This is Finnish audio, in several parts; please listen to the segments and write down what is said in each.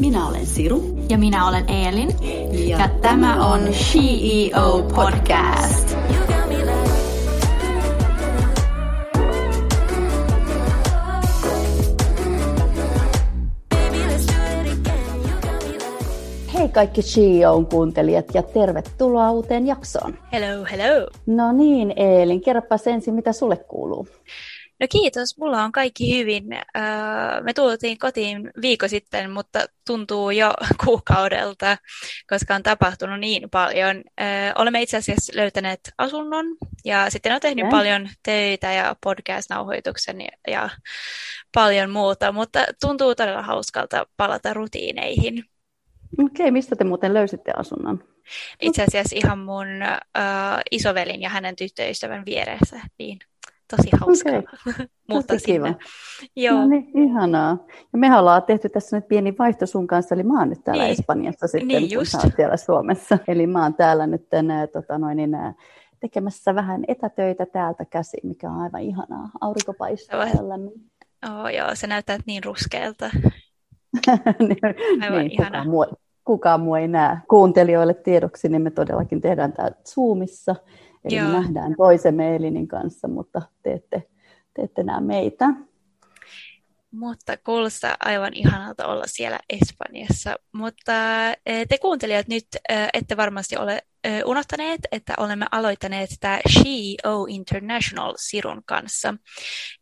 Minä olen Siru. Ja minä olen Eelin. Ja, ja tämä on CEO Podcast. Hei kaikki CEO kuuntelijat ja tervetuloa uuteen jaksoon. Hello, hello. No niin, Eelin, kerropa ensin, mitä sulle kuuluu. No kiitos, mulla on kaikki hyvin. Me tultiin kotiin viikko sitten, mutta tuntuu jo kuukaudelta, koska on tapahtunut niin paljon. Olemme itse asiassa löytäneet asunnon ja sitten on tehnyt okay. paljon töitä ja podcast-nauhoituksen ja paljon muuta, mutta tuntuu todella hauskalta palata rutiineihin. Okei, okay, mistä te muuten löysitte asunnon? Itse asiassa ihan mun uh, isovelin ja hänen tyttöystävän vieressä, niin tosi hauska okay. muuttaa tosi. Kiva. Joo. No niin, ihanaa. Ja me ollaan tehty tässä nyt pieni vaihto sun kanssa, eli mä oon nyt täällä niin. Espanjassa sitten, niin kun sä oot siellä Suomessa. Eli mä oon täällä nyt tänne, tota noin, niin, tekemässä vähän etätöitä täältä käsin, mikä on aivan ihanaa. Aurinko paistaa Oh, joo, se näyttää niin ruskealta. niin, aivan niin, ihanaa. Kukaan muu, kukaan muu ei näe. Kuuntelijoille tiedoksi, niin me todellakin tehdään tämä Zoomissa. Eli Joo. me nähdään toisemme Elinin kanssa, mutta te ette, te ette näe meitä. Mutta kuulostaa aivan ihanalta olla siellä Espanjassa. Mutta eh, te kuuntelijat nyt eh, ette varmasti ole eh, unohtaneet, että olemme aloittaneet tämä SheO International Sirun kanssa.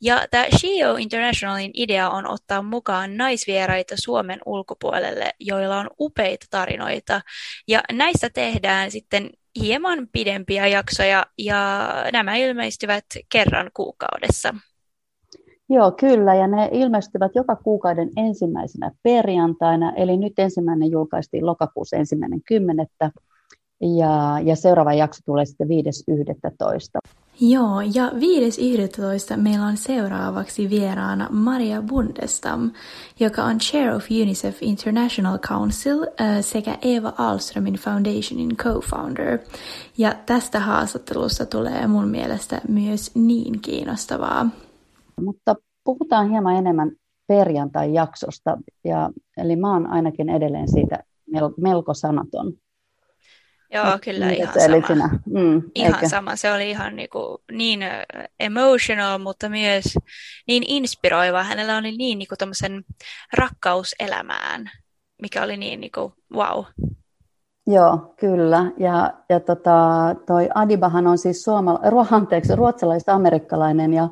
Ja tämä SheO Internationalin idea on ottaa mukaan naisvieraita Suomen ulkopuolelle, joilla on upeita tarinoita. Ja näistä tehdään sitten hieman pidempiä jaksoja ja nämä ilmestyvät kerran kuukaudessa. Joo, kyllä, ja ne ilmestyvät joka kuukauden ensimmäisenä perjantaina, eli nyt ensimmäinen julkaistiin lokakuussa ensimmäinen kymmenettä, ja, ja seuraava jakso tulee sitten 5.11. Joo, ja 5.11. meillä on seuraavaksi vieraana Maria Bundestam, joka on Chair of UNICEF International Council äh, sekä Eva Alströmin Foundationin co-founder. Ja tästä haastattelusta tulee mun mielestä myös niin kiinnostavaa. Mutta puhutaan hieman enemmän perjantai-jaksosta, ja, eli mä oon ainakin edelleen siitä melko sanaton. Joo, kyllä niin, ihan sama. Sinä. Mm, ihan eikä? sama. Se oli ihan niinku, niin emotional, mutta myös niin inspiroiva. Hänellä oli niin niinku, rakkaus elämään, mikä oli niin niinku, wow. Joo, kyllä. Ja, ja tota, toi Adibahan on siis suomala- anteeksi, ruotsalais-amerikkalainen ja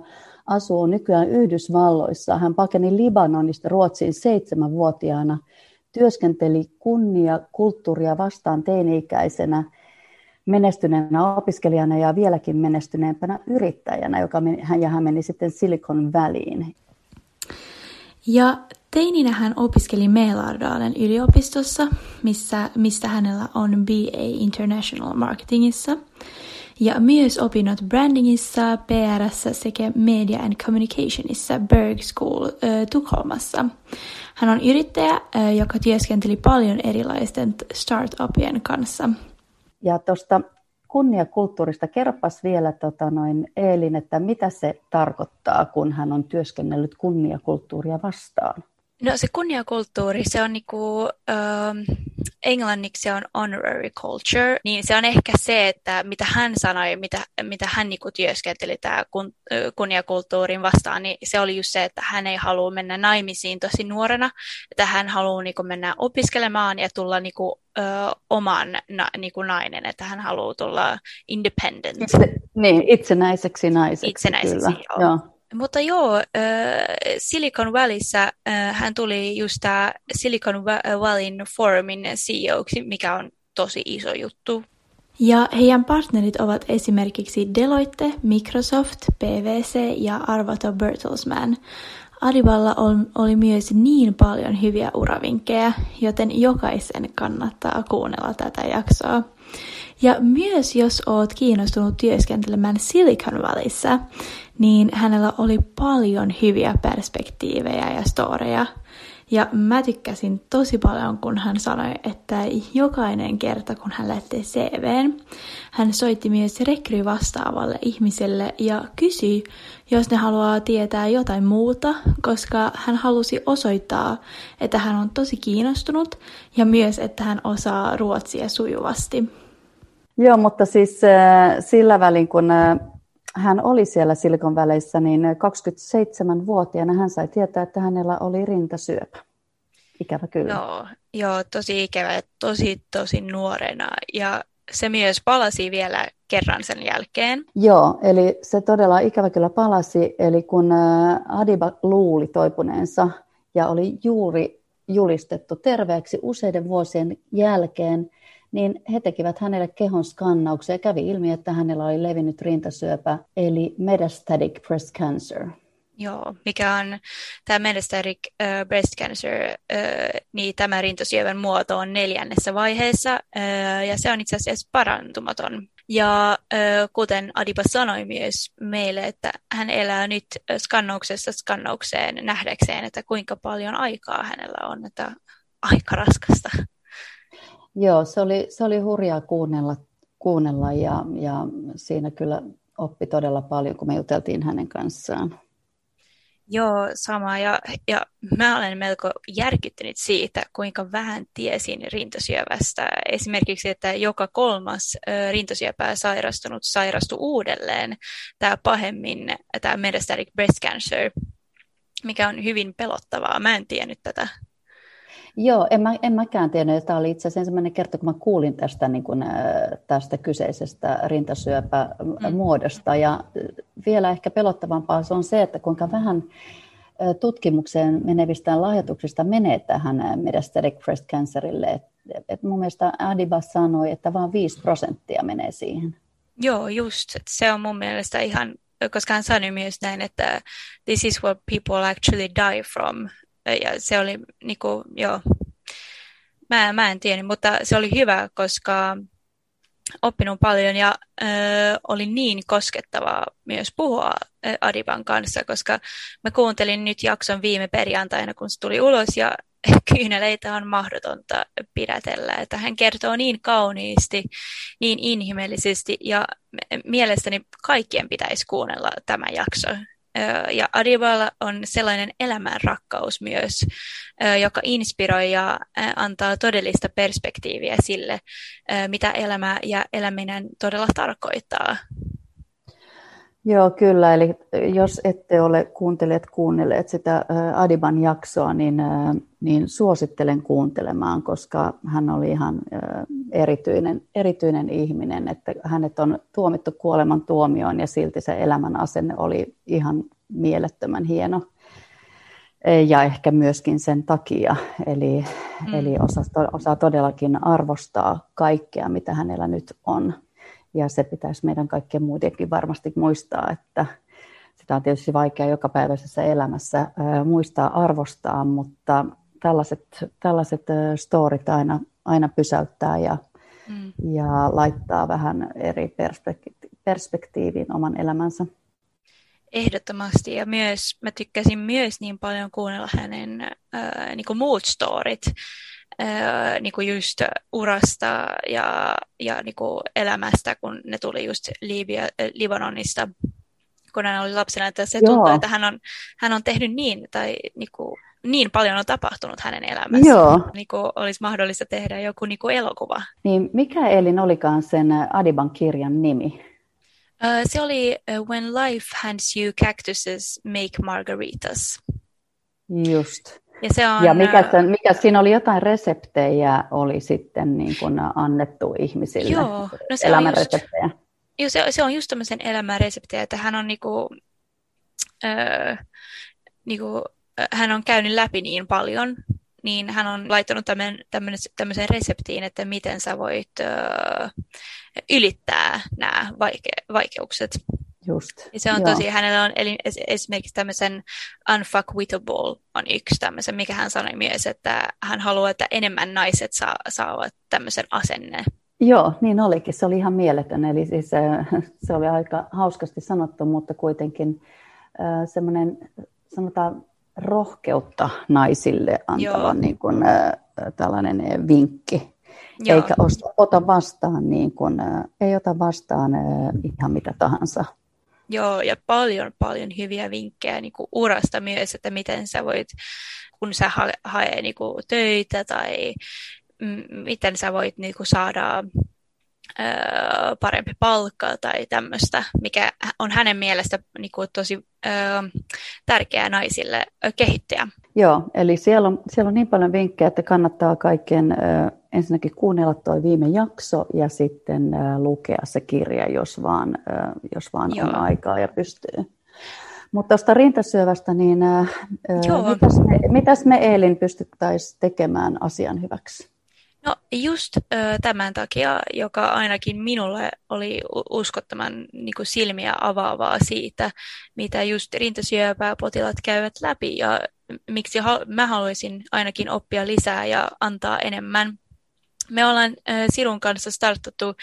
asuu nykyään Yhdysvalloissa. Hän pakeni Libanonista Ruotsiin seitsemänvuotiaana – työskenteli kunnia kulttuuria vastaan teini-ikäisenä menestyneenä opiskelijana ja vieläkin menestyneempänä yrittäjänä, joka meni, hän, ja hän meni sitten Silicon Valleyin. Ja teininä hän opiskeli Melardalen yliopistossa, missä, mistä hänellä on BA International Marketingissa. Ja myös opinnot brandingissa, PR sekä media and communicationissa Berg School äh, Tukholmassa. Hän on yrittäjä, joka työskenteli paljon erilaisten startupien kanssa. Ja tuosta kunniakulttuurista kerropas vielä tota noin Eelin, että mitä se tarkoittaa, kun hän on työskennellyt kunniakulttuuria vastaan? No se kunniakulttuuri, se on niinku, ähm, englanniksi se on honorary culture, niin se on ehkä se, että mitä hän sanoi, mitä, mitä hän niinku työskenteli tämä kun, kunniakulttuurin vastaan, niin se oli just se, että hän ei halua mennä naimisiin tosi nuorena, että hän haluaa niinku mennä opiskelemaan ja tulla niinku, ö, oman na, niinku nainen, että hän haluaa tulla independent. Itse, niin, itsenäiseksi naiseksi. Itsenäiseksi, kyllä. joo. joo. Mutta joo, äh, Silicon Valleyssä äh, hän tuli just tämä Silicon Valleyn Forumin CEO, mikä on tosi iso juttu. Ja heidän partnerit ovat esimerkiksi Deloitte, Microsoft, PwC ja Arvato Bertelsmann. Adiballa on, oli myös niin paljon hyviä uravinkkejä, joten jokaisen kannattaa kuunnella tätä jaksoa. Ja myös jos oot kiinnostunut työskentelemään Silicon Valleyssä, niin hänellä oli paljon hyviä perspektiivejä ja storeja. Ja mä tykkäsin tosi paljon, kun hän sanoi, että jokainen kerta, kun hän lähtee CVn, hän soitti myös rekry vastaavalle ihmiselle ja kysyi, jos ne haluaa tietää jotain muuta, koska hän halusi osoittaa, että hän on tosi kiinnostunut ja myös, että hän osaa ruotsia sujuvasti. Joo, mutta siis äh, sillä välin, kun äh, hän oli siellä Silikon väleissä, niin 27-vuotiaana hän sai tietää, että hänellä oli rintasyöpä. Ikävä kyllä. Joo, joo tosi ikävä, tosi tosi nuorena. Ja se myös palasi vielä kerran sen jälkeen. Joo, eli se todella ikävä kyllä palasi. Eli kun Adiba luuli toipuneensa ja oli juuri julistettu terveeksi useiden vuosien jälkeen, niin he tekivät hänelle kehon skannauksia ja kävi ilmi, että hänellä oli levinnyt rintasyöpä, eli metastatic breast cancer. Joo, mikä on tämä metastatic uh, breast cancer, uh, niin tämä rintasyövän muoto on neljännessä vaiheessa, uh, ja se on itse asiassa parantumaton. Ja uh, kuten Adiba sanoi myös meille, että hän elää nyt skannauksessa skannaukseen nähdäkseen, että kuinka paljon aikaa hänellä on, että aika raskasta. Joo, se oli, se oli hurjaa kuunnella, kuunnella ja, ja siinä kyllä oppi todella paljon, kun me juteltiin hänen kanssaan. Joo, sama. Ja, ja mä olen melko järkyttynyt siitä, kuinka vähän tiesin rintasyövästä. Esimerkiksi, että joka kolmas rintasyöpää sairastunut sairastui uudelleen. Tämä pahemmin, tämä metastatic breast cancer, mikä on hyvin pelottavaa. Mä en tiennyt tätä. Joo, en, mä, en mäkään tiennyt. Tämä oli itse asiassa ensimmäinen kerta, kun mä kuulin tästä, niin kuin, tästä kyseisestä rintasyöpämuodosta. Mm. Ja vielä ehkä pelottavampaa se on se, että kuinka vähän tutkimukseen menevistä lahjoituksista menee tähän metastatic breast cancerille. Et, et mun mielestä Adiba sanoi, että vain 5 prosenttia menee siihen. Joo, just. Se on mun mielestä ihan koska hän sanoi myös näin, että this is what people actually die from ja se oli niin kuin, joo, mä, mä en tiedä, mutta se oli hyvä, koska oppinut paljon ja ö, oli niin koskettavaa myös puhua Adiban kanssa, koska mä kuuntelin nyt jakson viime perjantaina, kun se tuli ulos ja kyyneleitä on mahdotonta pidätellä, että hän kertoo niin kauniisti, niin inhimillisesti ja mielestäni kaikkien pitäisi kuunnella tämä jakso ja Adibala on sellainen elämänrakkaus myös, joka inspiroi ja antaa todellista perspektiiviä sille, mitä elämä ja eläminen todella tarkoittaa. Joo, kyllä. Eli jos ette ole kuuntelijat kuunnelleet sitä Adiban jaksoa, niin, niin suosittelen kuuntelemaan, koska hän oli ihan erityinen, erityinen ihminen, että hänet on tuomittu kuoleman tuomioon ja silti se elämän asenne oli ihan mielettömän hieno. Ja ehkä myöskin sen takia, eli, mm. eli osaa, osaa todellakin arvostaa kaikkea, mitä hänellä nyt on ja se pitäisi meidän kaikkien muidenkin varmasti muistaa, että sitä on tietysti vaikea jokapäiväisessä elämässä muistaa arvostaa, mutta tällaiset, tällaiset storit aina, aina pysäyttää ja, mm. ja laittaa vähän eri perspektiiviin oman elämänsä. Ehdottomasti ja myös mä tykkäsin myös niin paljon kuunnella hänen äh, niin muut storit, niin kuin just urasta ja, ja niin kuin elämästä, kun ne tuli just Libia, Libanonista, kun hän oli lapsena, että se tuntuu, että hän on, hän on tehnyt niin, tai niin, kuin, niin paljon on tapahtunut hänen elämässä, Joo. Niin kuin olisi mahdollista tehdä joku niin kuin elokuva. Niin mikä Elin olikaan sen Adiban kirjan nimi? Uh, se oli uh, When Life Hands You Cactuses Make Margaritas. Just. Ja, se on, ja mikä, se, mikä siinä oli jotain reseptejä oli sitten niin kuin annettu ihmisille, joo, no se elämänreseptejä. On just, joo, se, se on just tämmöisen elämänreseptejä, että hän on niinku, öö, niinku, hän on käynyt läpi niin paljon, niin hän on laittanut tämän, tämmöisen reseptiin, että miten sä voit öö, ylittää nämä vaike- vaikeukset. Just. Ja se on Joo. tosi, hänellä on eli esimerkiksi tämmöisen unfuckwittable on yksi tämmöisen, mikä hän sanoi myös, että hän haluaa, että enemmän naiset saa, saavat tämmöisen asenne, Joo, niin olikin. Se oli ihan mieletön. Eli siis, se oli aika hauskasti sanottu, mutta kuitenkin semmoinen, sanotaan, rohkeutta naisille antava niin kuin, tällainen vinkki. Joo. Eikä ota vastaan, niin kuin, ei ota vastaan ihan mitä tahansa. Joo, ja paljon, paljon hyviä vinkkejä niin kuin urasta myös, että miten sä voit, kun sä ha- hae niin kuin töitä tai m- miten sä voit niin kuin saada ö, parempi palkka tai tämmöistä, mikä on hänen mielestä niin kuin tosi ö, tärkeää naisille kehittyä. Joo, eli siellä on, siellä on niin paljon vinkkejä, että kannattaa kaikkien ö, ensinnäkin kuunnella tuo viime jakso ja sitten lukea se kirja, jos vaan, jos vaan on aikaa ja pystyy. Mutta tuosta rintasyövästä, niin mitäs, me, mitäs me Eelin pystyttäisiin tekemään asian hyväksi? No just ö, tämän takia, joka ainakin minulle oli uskottoman niin kuin silmiä avaavaa siitä, mitä just rintasyöpää potilaat käyvät läpi ja miksi mä haluaisin ainakin oppia lisää ja antaa enemmän. Me ollaan Sirun kanssa startattu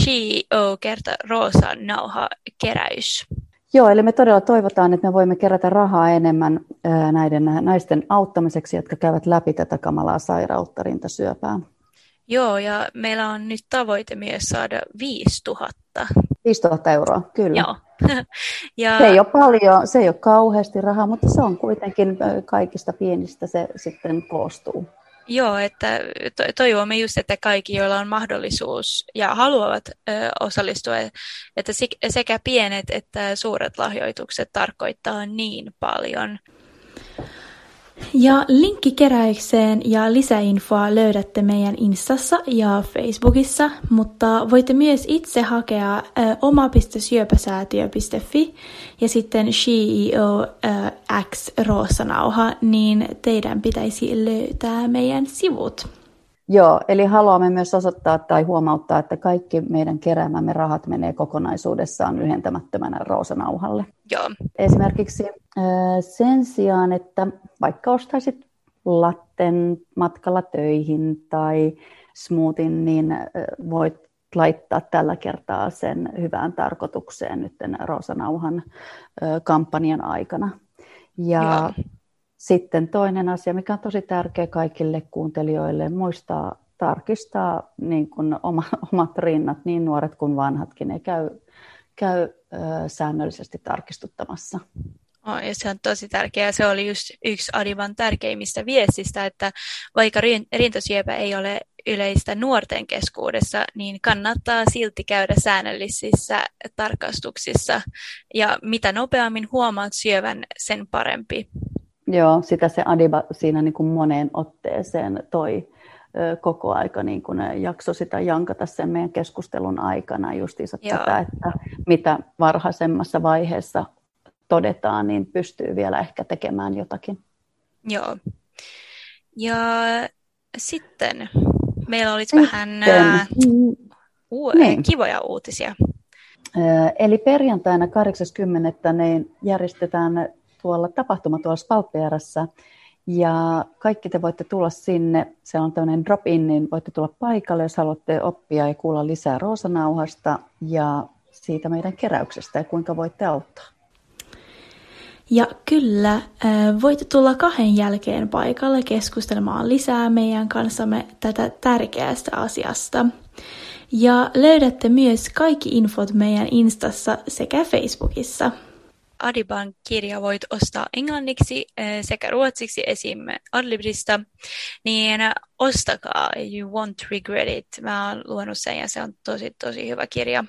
CEO kerta Roosa nauha keräys. Joo, eli me todella toivotaan, että me voimme kerätä rahaa enemmän näiden naisten auttamiseksi, jotka käyvät läpi tätä kamalaa sairautta, rintasyöpää. Joo, ja meillä on nyt tavoite myös saada 5000. 5000 euroa, kyllä. Joo. ja... Se ei ole paljon, se ei ole kauheasti rahaa, mutta se on kuitenkin kaikista pienistä se sitten koostuu. Joo, että toivomme just, että kaikki, joilla on mahdollisuus ja haluavat ö, osallistua, että sekä pienet että suuret lahjoitukset tarkoittaa niin paljon. Ja linkkikeräykseen ja lisäinfoa löydätte meidän Instassa ja Facebookissa, mutta voitte myös itse hakea ä, oma.syöpäsäätiö.fi ja sitten CEO ä, X Roosanauha, niin teidän pitäisi löytää meidän sivut. Joo, eli haluamme myös osoittaa tai huomauttaa, että kaikki meidän keräämämme rahat menee kokonaisuudessaan lyhentämättömänä roosanauhalle. Joo. Esimerkiksi sen sijaan, että vaikka ostaisit latten matkalla töihin tai smoothien, niin voit laittaa tällä kertaa sen hyvään tarkoitukseen nyt Roosanauhan kampanjan aikana. Ja Joo. Sitten toinen asia, mikä on tosi tärkeä kaikille kuuntelijoille, muistaa tarkistaa niin kuin oma, omat rinnat, niin nuoret kuin vanhatkin. Ne käy, käy ö, säännöllisesti tarkistuttamassa. Oh, ja se on tosi tärkeää. Se oli just yksi Adivan tärkeimmistä viestistä, että vaikka rintasyöpä ei ole yleistä nuorten keskuudessa, niin kannattaa silti käydä säännöllisissä tarkastuksissa. Ja mitä nopeammin huomaat syövän, sen parempi. Joo, sitä se Adiba siinä niin kuin moneen otteeseen toi koko aika niin kuin jakso sitä jankata sen meidän keskustelun aikana justiinsa Joo. tätä, että mitä varhaisemmassa vaiheessa todetaan, niin pystyy vielä ehkä tekemään jotakin. Joo. Ja sitten meillä olisi sitten. vähän ää, uu- niin. kivoja uutisia. Eli perjantaina 80. niin järjestetään tuolla tapahtuma tuolla Spaltpearassa. Ja kaikki te voitte tulla sinne, se on tämmöinen drop-in, niin voitte tulla paikalle, jos haluatte oppia ja kuulla lisää Roosanauhasta ja siitä meidän keräyksestä ja kuinka voitte auttaa. Ja kyllä, voitte tulla kahden jälkeen paikalle keskustelemaan lisää meidän kanssamme tätä tärkeästä asiasta. Ja löydätte myös kaikki infot meidän Instassa sekä Facebookissa. Adiban kirja voit ostaa englanniksi eh, sekä ruotsiksi esim. Adlibrista, niin ostakaa, you won't regret it. Mä oon luonut sen ja se on tosi, tosi hyvä kirja.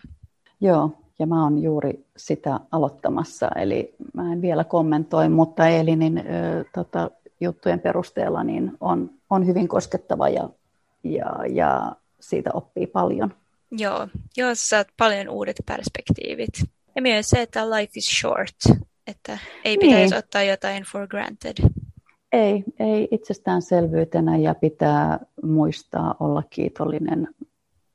Joo, ja mä oon juuri sitä aloittamassa, eli mä en vielä kommentoi, mutta Elinin ö, tota, juttujen perusteella niin on, on hyvin koskettava ja, ja, ja siitä oppii paljon. Joo, joo saat paljon uudet perspektiivit. Ja myös se, että life is short, että ei pitäisi niin. ottaa jotain for granted. Ei, ei itsestäänselvyytenä ja pitää muistaa olla kiitollinen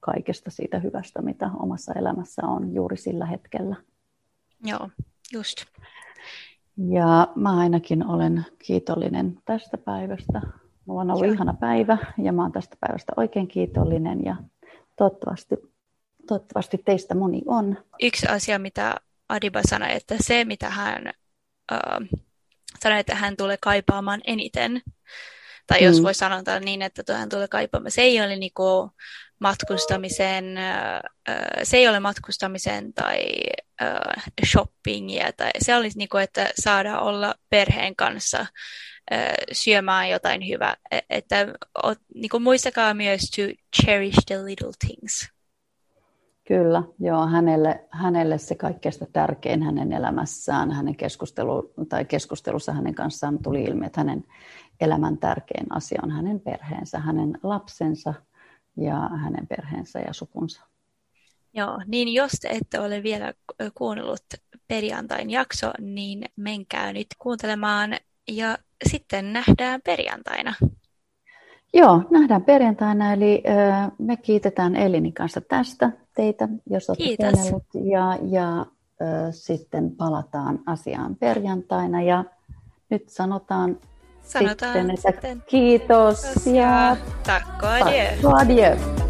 kaikesta siitä hyvästä, mitä omassa elämässä on juuri sillä hetkellä. Joo, just. Ja mä ainakin olen kiitollinen tästä päivästä. Mulla on ollut Joo. ihana päivä ja mä oon tästä päivästä oikein kiitollinen ja toivottavasti, toivottavasti teistä moni on. Yksi asia, mitä Adiba sanoi, että se, mitä hän uh, sanoi, että hän tulee kaipaamaan eniten, tai jos mm. voi sanoa niin, että hän tulee kaipaamaan, se ei ole niinku matkustamisen, se ei ole matkustamisen tai shoppingia, tai se olisi niinku, että saada olla perheen kanssa syömään jotain hyvää. E, että niinku, muistakaa myös to cherish the little things. Kyllä, joo, hänelle, hänelle se kaikkein tärkein hänen elämässään, hänen keskustelu, tai keskustelussa hänen kanssaan tuli ilmi, että hänen elämän tärkein asia on hänen perheensä, hänen lapsensa ja hänen perheensä ja sukunsa. Joo, niin jos te ette ole vielä kuunnellut perjantain jakso, niin menkää nyt kuuntelemaan ja sitten nähdään perjantaina. Joo, nähdään perjantaina, eli me kiitetään Elinin kanssa tästä teitä, jos olette kuunnellut, ja, ja äh, sitten palataan asiaan perjantaina, ja nyt sanotaan, sanotaan sitten, että sitten kiitos, ja, takko adieu. adieu.